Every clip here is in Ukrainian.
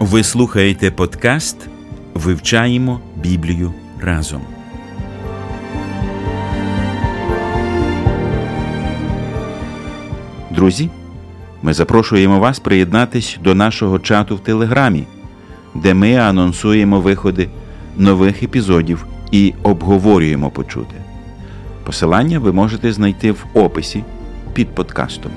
Ви слухаєте подкаст Вивчаємо Біблію разом. Друзі, ми запрошуємо вас приєднатись до нашого чату в Телеграмі, де ми анонсуємо виходи нових епізодів і обговорюємо почути. Посилання ви можете знайти в описі під подкастом.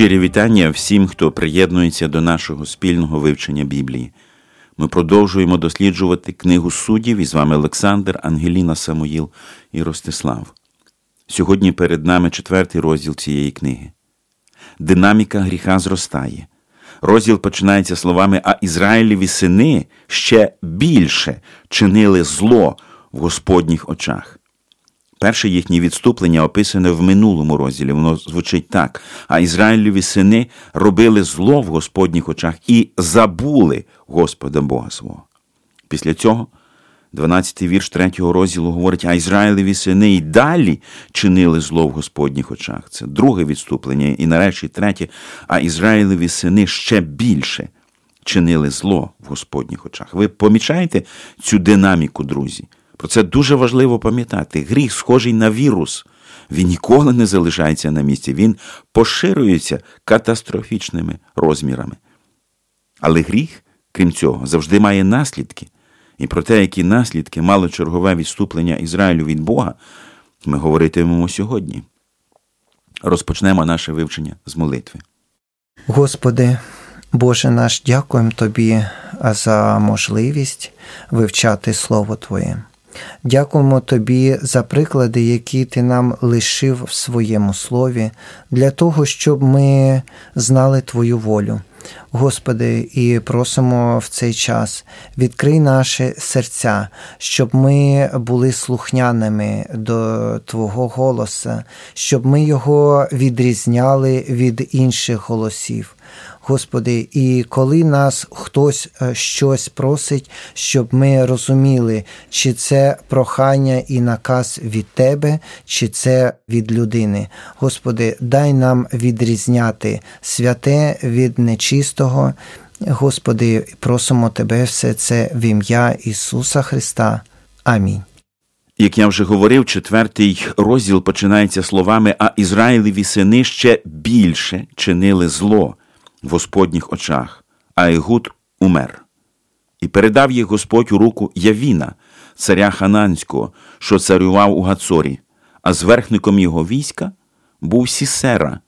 Щирі вітання всім, хто приєднується до нашого спільного вивчення Біблії. Ми продовжуємо досліджувати книгу суддів і з вами Олександр, Ангеліна Самуїл і Ростислав. Сьогодні перед нами четвертий розділ цієї книги. Динаміка гріха зростає. Розділ починається словами: А Ізраїлеві сини ще більше чинили зло в Господніх очах. Перше їхнє відступлення описане в минулому розділі. Воно звучить так: а Ізраїлеві сини робили зло в Господніх очах і забули Господа Бога свого. Після цього, 12-й вірш 3 розділу говорить, а Ізраїлеві сини й далі чинили зло в Господніх очах. Це друге відступлення, і нарешті третє, а Ізраїлеві сини ще більше чинили зло в Господніх очах. Ви помічаєте цю динаміку, друзі? Про це дуже важливо пам'ятати. Гріх схожий на вірус. Він ніколи не залишається на місці, він поширюється катастрофічними розмірами. Але гріх, крім цього, завжди має наслідки. І про те, які наслідки мало чергове відступлення Ізраїлю від Бога, ми говоритимемо сьогодні. Розпочнемо наше вивчення з молитви. Господи, Боже наш, дякуємо Тобі за можливість вивчати Слово Твоє. Дякуємо Тобі за приклади, які ти нам лишив в своєму слові, для того, щоб ми знали Твою волю. Господи, і просимо в цей час відкрий наші серця, щоб ми були слухняними до Твого голоса, щоб ми його відрізняли від інших голосів. Господи, і коли нас хтось е, щось просить, щоб ми розуміли, чи це прохання і наказ від Тебе, чи це від людини. Господи, дай нам відрізняти святе від нечистого. Господи, просимо Тебе все це в ім'я Ісуса Христа. Амінь. Як я вже говорив, четвертий розділ починається словами: А Ізраїлеві сини ще більше чинили зло в Господніх очах, а Егуд умер. І передав їх Господь у руку Явіна, царя Хананського, що царював у Гацорі, а зверхником його війська був Сісера,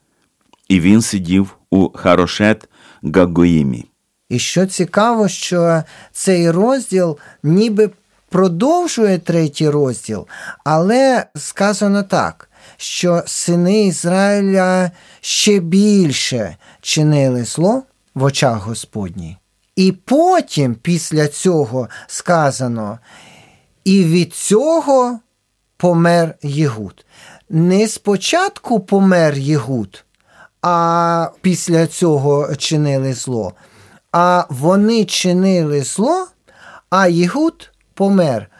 і він сидів у Харошет Гагоїмі. І що цікаво, що цей розділ ніби продовжує третій розділ, але сказано так що сини Ізраїля ще більше чинили зло в очах Господні. І потім, після цього, сказано, і від цього помер Єгуд. Не спочатку помер Єгуд, а після цього чинили зло. А вони чинили зло, а Єгуд помер.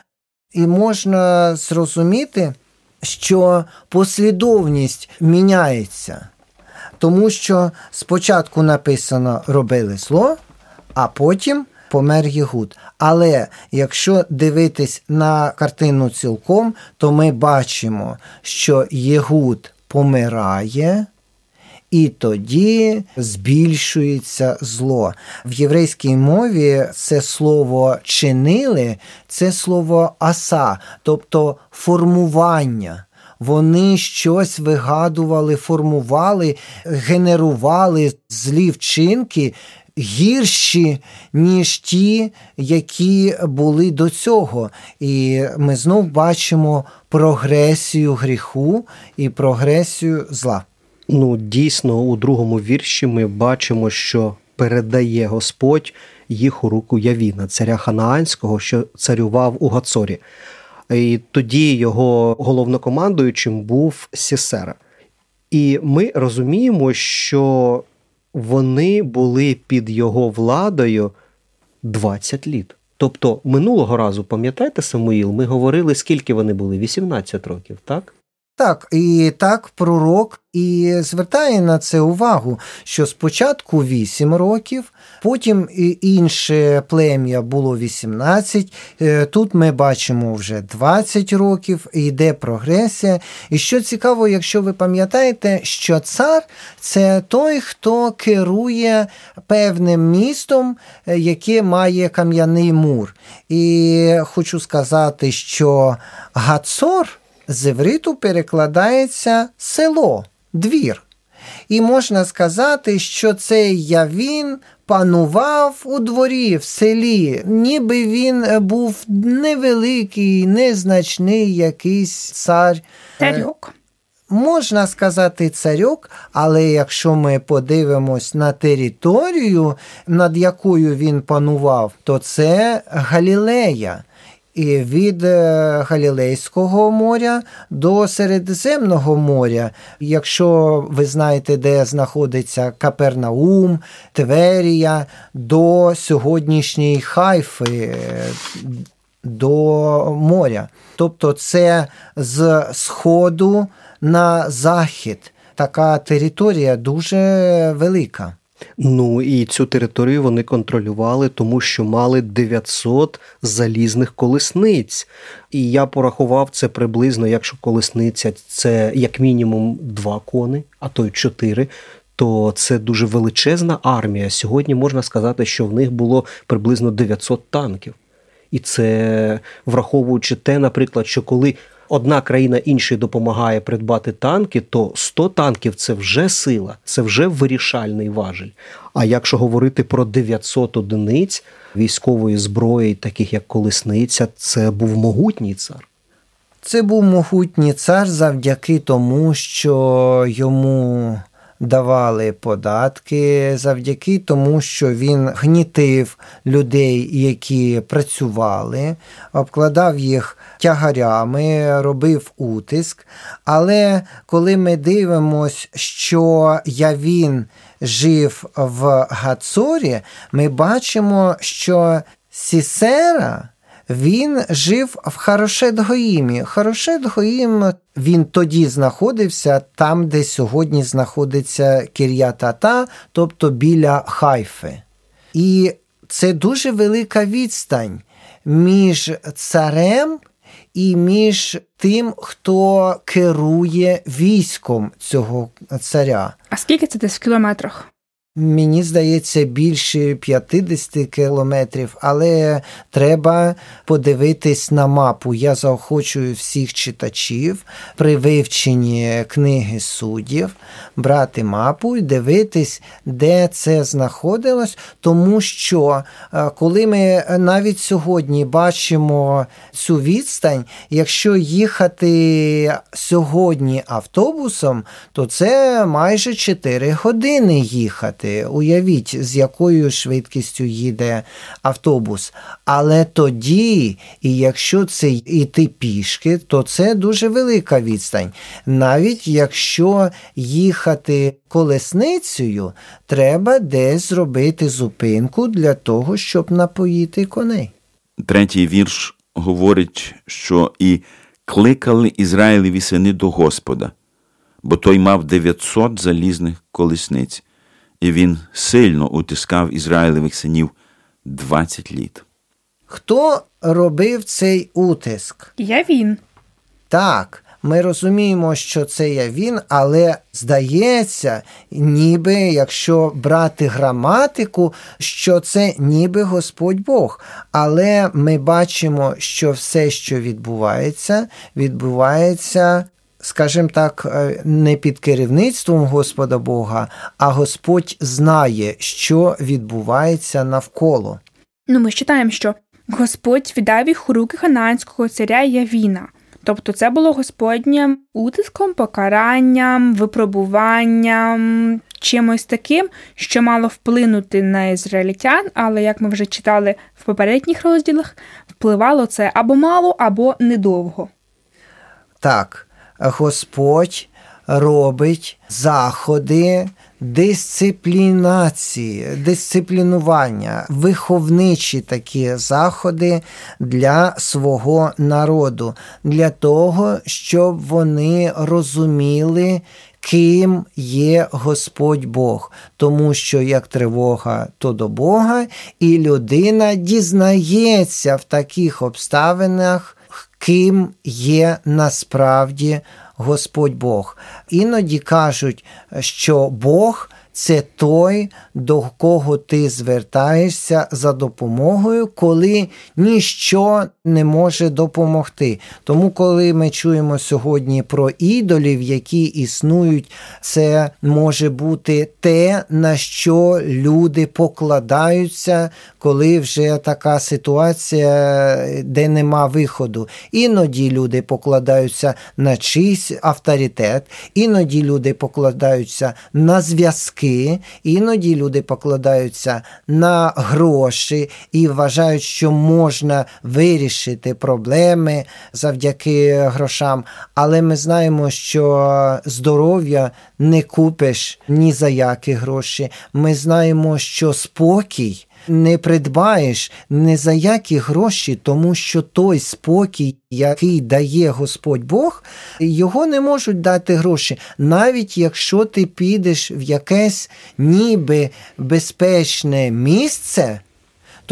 І можна зрозуміти, що послідовність міняється, тому що спочатку написано робили зло, а потім помер Єгуд. Але якщо дивитись на картину цілком, то ми бачимо, що Єгуд помирає. І тоді збільшується зло. В єврейській мові це слово чинили, це слово аса, тобто формування. Вони щось вигадували, формували, генерували злі вчинки гірші, ніж ті, які були до цього. І ми знов бачимо прогресію гріху і прогресію зла. Ну, дійсно, у другому вірші ми бачимо, що передає Господь їх у руку Явіна, царя Ханаанського, що царював у Гацорі. І тоді його головнокомандуючим був Сісера. І ми розуміємо, що вони були під його владою 20 літ. Тобто минулого разу, пам'ятаєте, Самуїл, ми говорили, скільки вони були? 18 років, так? Так, і так пророк і звертає на це увагу, що спочатку 8 років, потім інше плем'я було 18, е, тут ми бачимо вже 20 років, йде прогресія. І що цікаво, якщо ви пам'ятаєте, що цар це той, хто керує певним містом, е, яке має кам'яний мур. І хочу сказати, що Гацор з івриту перекладається село, двір. І можна сказати, що цей явін панував у дворі в селі, ніби він був невеликий, незначний якийсь цар. Царьок. Можна сказати царьок, але якщо ми подивимось на територію, над якою він панував, то це Галілея. І від е, Галілейського моря до Середземного моря. Якщо ви знаєте, де знаходиться Капернаум, Тверія, до сьогоднішньої Хайфи, е, до моря. Тобто це з сходу на захід. Така територія дуже велика. Ну і цю територію вони контролювали, тому що мали 900 залізних колесниць. І я порахував це приблизно, якщо колесниця це як мінімум два кони, а то й чотири. То це дуже величезна армія. Сьогодні можна сказати, що в них було приблизно 900 танків. І це враховуючи те, наприклад, що коли одна країна іншій допомагає придбати танки, то 100 танків це вже сила, це вже вирішальний важель. А якщо говорити про 900 одиниць військової зброї, таких як колесниця, це був могутній цар. Це був могутній цар завдяки тому, що йому давали податки завдяки тому, що він гнітив людей, які працювали, обкладав їх тягарями, робив утиск. Але коли ми дивимося, що Явін жив в Гацорі, ми бачимо, що Сісера він жив в Харошет-Гоїмі. Харошет-Гоїм він тоді знаходився там, де сьогодні знаходиться Кір'ятата, тобто біля Хайфи. І це дуже велика відстань між царем і між тим, хто керує військом цього царя. А скільки це десь в кілометрах? Мені здається, більше 50 кілометрів, але треба подивитись на мапу. Я заохочую всіх читачів при вивченні книги суддів брати мапу і дивитись, де це знаходилось, тому що е, коли ми навіть сьогодні бачимо цю відстань, якщо їхати сьогодні автобусом, то це майже 4 години їхати їхати. Уявіть, з якою швидкістю їде автобус. Але тоді, і якщо це йти пішки, то це дуже велика відстань. Навіть якщо їхати колесницею, треба десь зробити зупинку для того, щоб напоїти коней. Третій вірш говорить, що і кликали Ізраїлеві сини до Господа, бо той мав 900 залізних колесниць і він сильно утискав Ізраїлевих синів 20 літ. Хто робив цей утиск? Я він. Так, ми розуміємо, що це є він, але здається, ніби якщо брати граматику, що це ніби Господь Бог. Але ми бачимо, що все, що відбувається, відбувається скажімо так, е, не під керівництвом Господа Бога, а Господь знає, що відбувається навколо. Ну, ми читаємо, що Господь віддав їх у руки хананського царя Явіна. Тобто це було Господнім утиском, покаранням, випробуванням, чимось таким, що мало вплинути на ізраїльтян, але як ми вже читали в попередніх розділах, впливало це або мало, або недовго. Так, Господь робить заходи дисциплінації, дисциплінування, виховничі такі заходи для свого народу, для того, щоб вони розуміли. Ким є Господь Бог, тому що як тривога, то до Бога, і людина дізнається в таких обставинах, ким є насправді Господь Бог. Іноді кажуть, що Бог це той, до кого ти звертаєшся за допомогою, коли ніщо не може допомогти. Тому, коли ми чуємо сьогодні про ідолів, які існують, це може бути те, на що люди покладаються, коли вже така ситуація, де нема виходу. Іноді люди покладаються на чийсь авторитет, іноді люди покладаються на зв'язки зв'язки, іноді люди покладаються на гроші і вважають, що можна вирішити проблеми завдяки грошам. Але ми знаємо, що здоров'я не купиш ні за які гроші. Ми знаємо, що спокій не придбаєш ні за які гроші, тому що той спокій, який дає Господь Бог, його не можуть дати гроші, навіть якщо ти підеш в якесь ніби безпечне місце.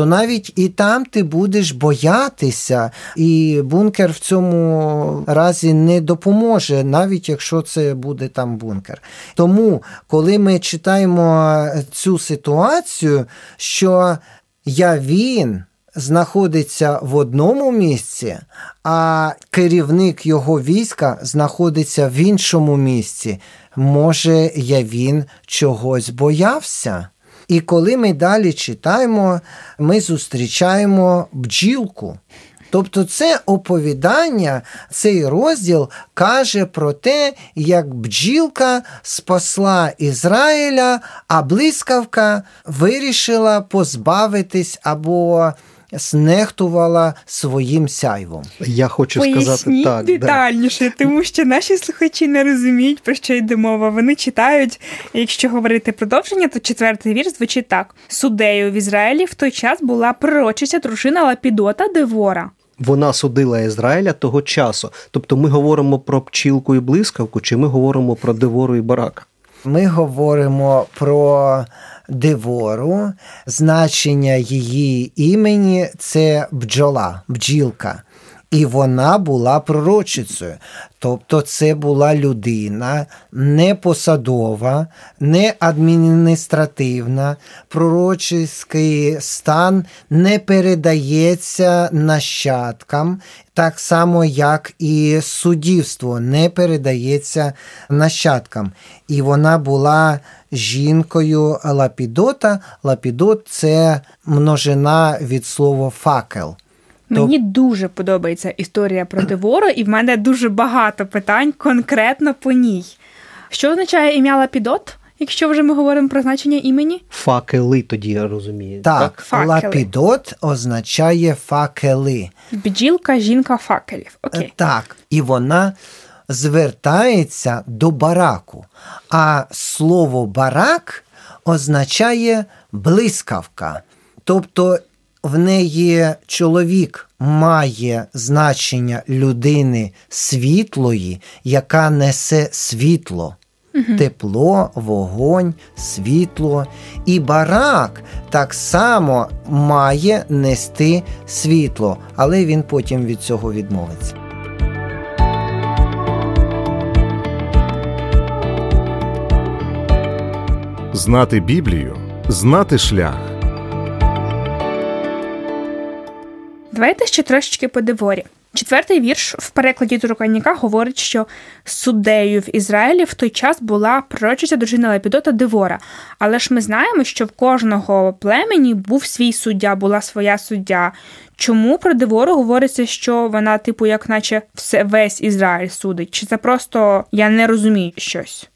То навіть і там ти будеш боятися, і бункер в цьому разі не допоможе, навіть якщо це буде там бункер. Тому, коли ми читаємо цю ситуацію, що я він знаходиться в одному місці, а керівник його війська знаходиться в іншому місці, може, я він чогось боявся. І коли ми далі читаємо, ми зустрічаємо бджілку. Тобто це оповідання, цей розділ каже про те, як бджілка спасла Ізраїля, а блискавка вирішила позбавитись або знехтувала своїм сяйвом. Я хочу Поясніть сказати так. да. тому що наші слухачі не розуміють, про що йде мова. Вони читають, якщо говорити продовження, то четвертий вірш звучить так: судею в Ізраїлі в той час була пророчиця дружина Лапідота Девора. Вона судила Ізраїля того часу. Тобто ми говоримо про пчілку і блискавку, чи ми говоримо про Девору і Барака? Ми говоримо про Девору, значення її імені це бджола, бджілка. І вона була пророчицею. Тобто це була людина не посадова, не адміністративна, пророчий стан не передається нащадкам, так само, як і суддівство не передається нащадкам. І вона була жінкою лапідота. Лапідот це множина від слова факел. Мені дуже подобається історія про Девору, і в мене дуже багато питань конкретно по ній. Що означає ім'я Лапідот, якщо вже ми говоримо про значення імені? Факели тоді я розумію. Так, Факели. лапідот означає факели. Бджілка, жінка факелів. Окей. Так, і вона звертається до бараку. А слово барак означає блискавка. Тобто в неї чоловік має значення людини світлої, яка несе світло. Тепло, вогонь, світло. І барак так само має нести світло, але він потім від цього відмовиться. Знати Біблію, знати шлях. Давайте ще трошечки по Деворі. Четвертий вірш в перекладі Турканіка говорить, що суддею в Ізраїлі в той час була пророчиця дружина Лепідота Девора. Але ж ми знаємо, що в кожного племені був свій суддя, була своя суддя. Чому про Девору говориться, що вона, типу, як наче все весь Ізраїль судить? Чи це просто я не розумію щось?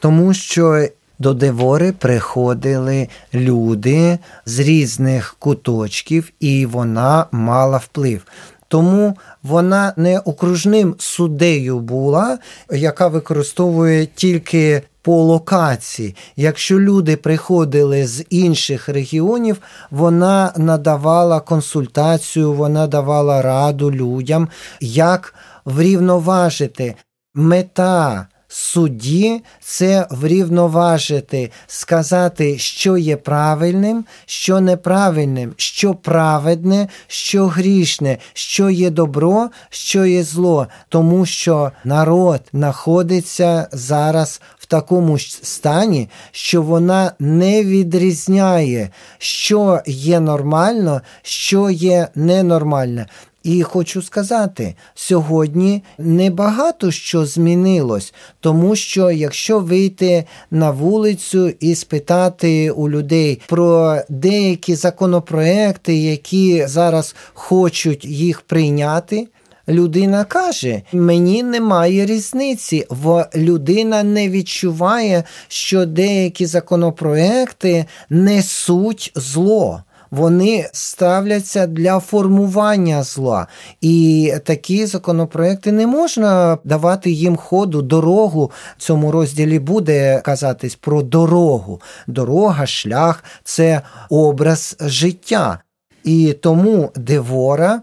Тому що до Девори приходили люди з різних куточків, і вона мала вплив. Тому вона не окружним суддею була, яка використовує тільки по локації. Якщо люди приходили з інших регіонів, вона надавала консультацію, вона давала раду людям, як врівноважити мета. Судді це врівноважити, сказати, що є правильним, що неправильним, що праведне, що грішне, що є добро, що є зло, тому що народ знаходиться зараз в такому стані, що вона не відрізняє, що є нормально, що є ненормальне. І хочу сказати, сьогодні небагато що змінилось, тому що якщо вийти на вулицю і спитати у людей про деякі законопроекти, які зараз хочуть їх прийняти. Людина каже, мені немає різниці, бо людина не відчуває, що деякі законопроекти несуть зло вони ставляться для формування зла. І такі законопроекти не можна давати їм ходу, дорогу. В цьому розділі буде казатись про дорогу. Дорога, шлях це образ життя. І тому Девора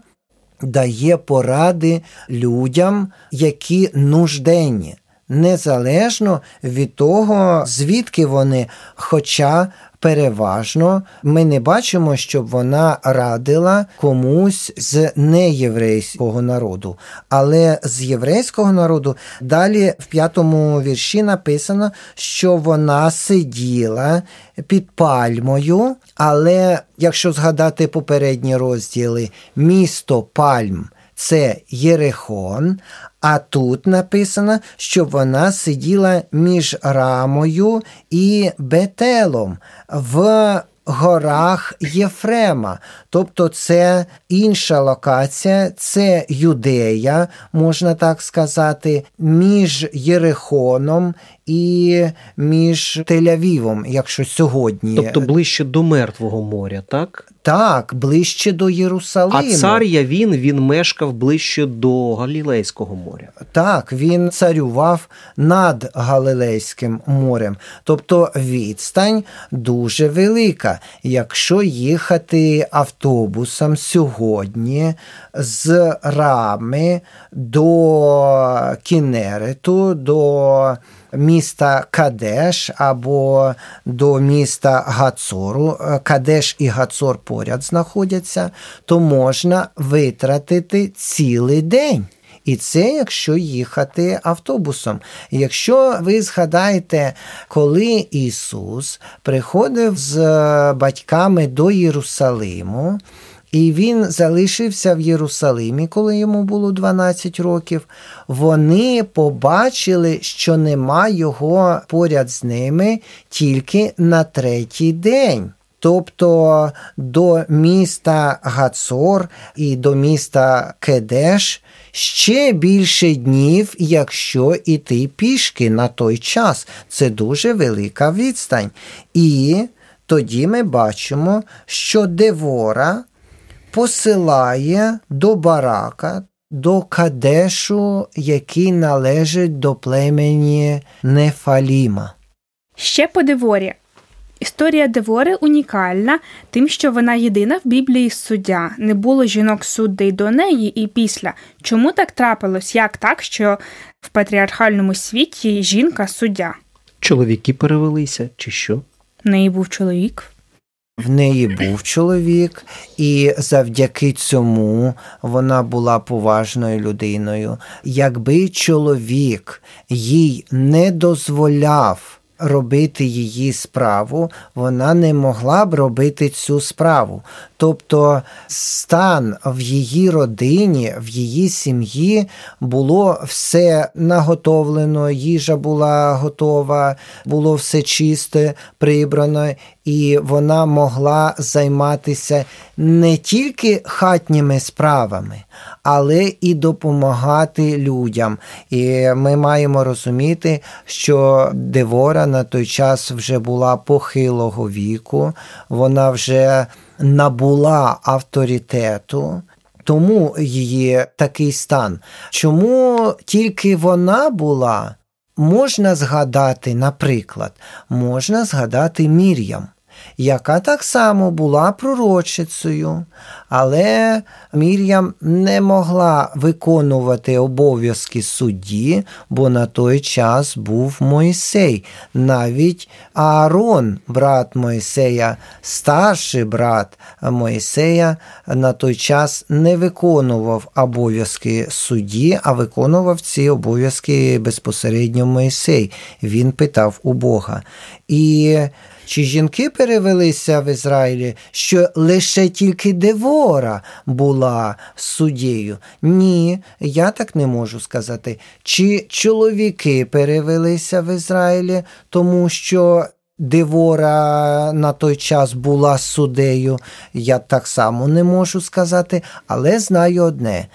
дає поради людям, які нужденні. Незалежно від того, звідки вони, хоча переважно ми не бачимо, щоб вона радила комусь з неєврейського народу. Але з єврейського народу далі в п'ятому вірші написано, що вона сиділа під пальмою, але якщо згадати попередні розділи, місто Пальм. Це Єрехон, а тут написано, що вона сиділа між рамою і бетелом в горах Єфрема. Тобто це інша локація, це Юдея, можна так сказати, між Єрихоном і між Тель-Авівом, якщо сьогодні. Тобто ближче до Мертвого моря, так? Так, ближче до Єрусалиму. А цар Явін, він мешкав ближче до Галілейського моря. Так, він царював над Галилейським морем. Тобто відстань дуже велика. Якщо їхати автобусом сьогодні з рами до Кінерету, до міста Кадеш або до міста Гацору, Кадеш і Гацор поряд знаходяться, то можна витратити цілий день. І це якщо їхати автобусом. Якщо ви згадаєте, коли Ісус приходив з батьками до Єрусалиму, і він залишився в Єрусалимі, коли йому було 12 років. Вони побачили, що нема його поряд з ними тільки на третій день. Тобто до міста Гацор і до міста Кедеш ще більше днів, якщо йти пішки на той час. Це дуже велика відстань. І тоді ми бачимо, що Девора посилає до барака, до Кадешу, який належить до племені Нефаліма. Ще по Деворі. Історія Девори унікальна, тим, що вона єдина в Біблії суддя. Не було жінок суддей до неї і після. Чому так трапилось? Як так, що в патріархальному світі жінка суддя? Чоловіки перевелися, чи що? В неї був чоловік. В неї був чоловік, і завдяки цьому вона була поважною людиною. Якби чоловік їй не дозволяв робити її справу, вона не могла б робити цю справу. Тобто стан в її родині, в її сім'ї було все наготовлено, їжа була готова, було все чисте, прибрано, і вона могла займатися не тільки хатніми справами, але і допомагати людям. І ми маємо розуміти, що Девора на той час вже була похилого віку, вона вже набула авторитету. Тому її такий стан. Чому тільки вона була, можна згадати, наприклад, можна згадати Мір'ям яка так само була пророчицею, але Мір'ям не могла виконувати обов'язки судді, бо на той час був Мойсей. Навіть Аарон, брат Мойсея, старший брат Мойсея, на той час не виконував обов'язки судді, а виконував ці обов'язки безпосередньо Мойсей. Він питав у Бога. І чи жінки перевелися в Ізраїлі, що лише тільки Девора була суддєю? Ні, я так не можу сказати. Чи чоловіки перевелися в Ізраїлі, тому що. Девора на той час була суддею, я так само не можу сказати, але знаю одне: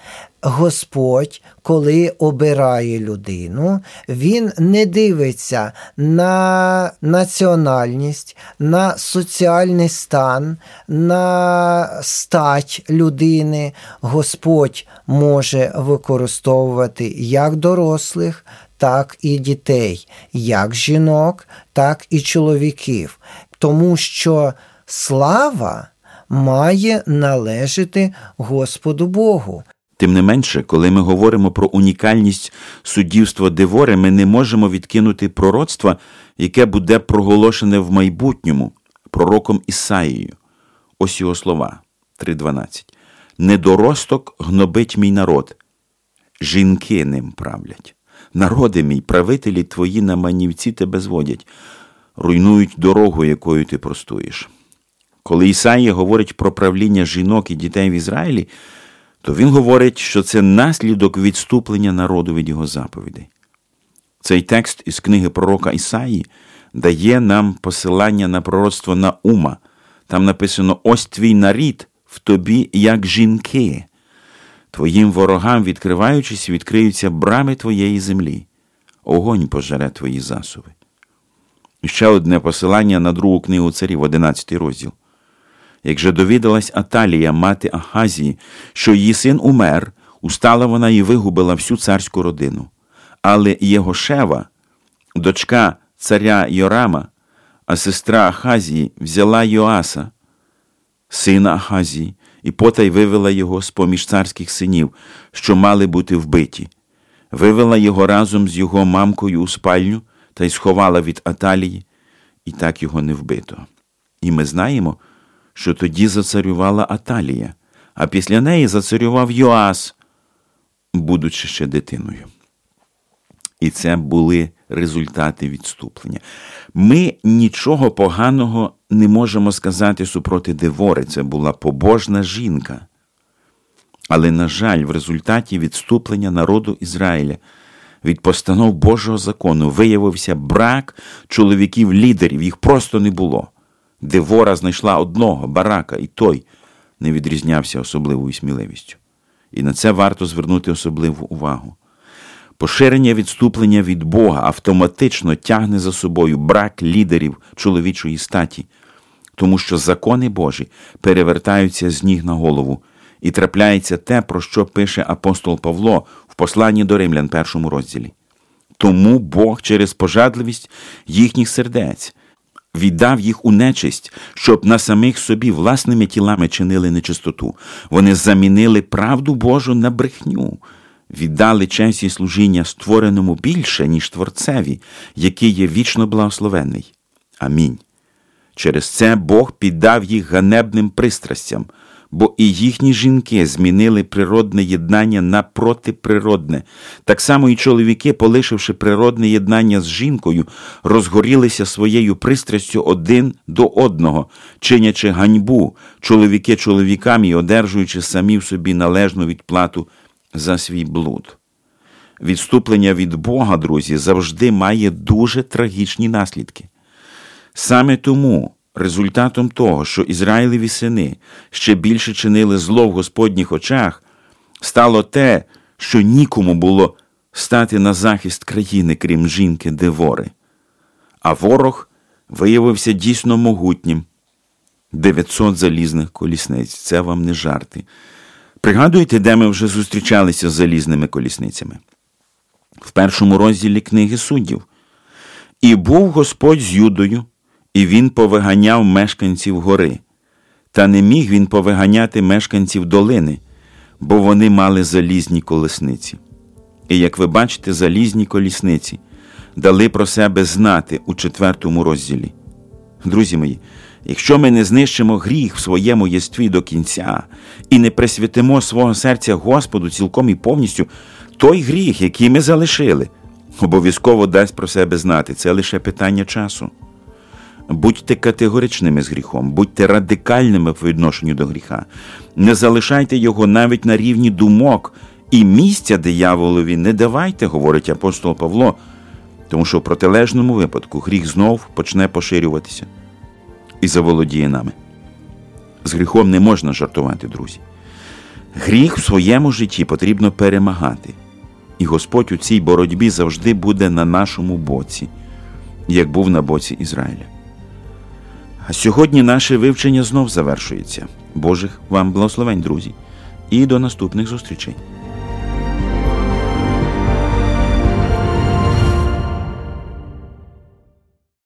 Господь, коли обирає людину, він не дивиться на національність, на соціальний стан, на стать людини. Господь може використовувати як дорослих, так і дітей, як жінок, так і чоловіків. Тому що слава має належати Господу Богу. Тим не менше, коли ми говоримо про унікальність суддівства Девори, ми не можемо відкинути пророцтва, яке буде проголошене в майбутньому пророком Ісаїєю. Ось його слова 3.12. Недоросток гнобить мій народ, жінки ним правлять. Народи мій, правителі твої на манівці тебе зводять, руйнують дорогу, якою ти простуєш. Коли Ісаїя говорить про правління жінок і дітей в Ізраїлі, то він говорить, що це наслідок відступлення народу від його заповідей. Цей текст із книги пророка Ісаї дає нам посилання на пророцтво Наума. Там написано: Ось твій нарід в тобі, як жінки. Твоїм ворогам, відкриваючись, відкриються брами твоєї землі, огонь пожере твої засови. Ще одне посилання на другу книгу царів, 11 розділ. Як же довідалась Аталія, мати Ахазії, що її син умер, устала вона і вигубила всю царську родину. Але Єгошева, дочка царя Йорама, а сестра Ахазії взяла Йоаса, сина Ахазії, і потай вивела його з поміж царських синів, що мали бути вбиті, вивела його разом з його мамкою у спальню та й сховала від Аталії, і так його не вбито. І ми знаємо, що тоді зацарювала Аталія, а після неї зацарював Йоас, будучи ще дитиною. І це були результати відступлення. Ми нічого поганого не можемо сказати супроти Девори. Це була побожна жінка. Але, на жаль, в результаті відступлення народу Ізраїля від постанов Божого закону виявився брак чоловіків-лідерів, їх просто не було. Девора знайшла одного барака, і той не відрізнявся особливою сміливістю. І на це варто звернути особливу увагу. Поширення відступлення від Бога автоматично тягне за собою брак лідерів чоловічої статі, тому що закони Божі перевертаються з ніг на голову, і трапляється те, про що пише апостол Павло в посланні до римлян першому розділі. Тому Бог через пожадливість їхніх сердець віддав їх у нечисть, щоб на самих собі власними тілами чинили нечистоту. Вони замінили правду Божу на брехню віддали честь і служіння створеному більше, ніж Творцеві, який є вічно благословений. Амінь. Через це Бог піддав їх ганебним пристрастям, бо і їхні жінки змінили природне єднання на протиприродне. Так само і чоловіки, полишивши природне єднання з жінкою, розгорілися своєю пристрастю один до одного, чинячи ганьбу чоловіки чоловікам і одержуючи самі в собі належну відплату за свій блуд. Відступлення від Бога, друзі, завжди має дуже трагічні наслідки. Саме тому результатом того, що Ізраїлеві сини ще більше чинили зло в Господніх очах, стало те, що нікому було стати на захист країни, крім жінки Девори. А ворог виявився дійсно могутнім. 900 залізних колісниць. Це вам не жарти. Пригадуєте, де ми вже зустрічалися з залізними колісницями? В першому розділі книги суддів. І був Господь з Юдою, і він повиганяв мешканців гори. Та не міг він повиганяти мешканців долини, бо вони мали залізні колесниці. І як ви бачите, залізні колісниці дали про себе знати у четвертому розділі. Друзі мої, якщо ми не знищимо гріх в своєму єстві до кінця і не присвятимо свого серця Господу цілком і повністю, той гріх, який ми залишили, обов'язково дасть про себе знати. Це лише питання часу. Будьте категоричними з гріхом, будьте радикальними в відношенню до гріха, не залишайте його навіть на рівні думок і місця дияволові не давайте, говорить апостол Павло, тому що в протилежному випадку гріх знов почне поширюватися і заволодіє нами. З гріхом не можна жартувати, друзі. Гріх в своєму житті потрібно перемагати, і Господь у цій боротьбі завжди буде на нашому боці, як був на боці Ізраїля. А сьогодні наше вивчення знов завершується. Божих вам благословень, друзі, і до наступних зустрічей.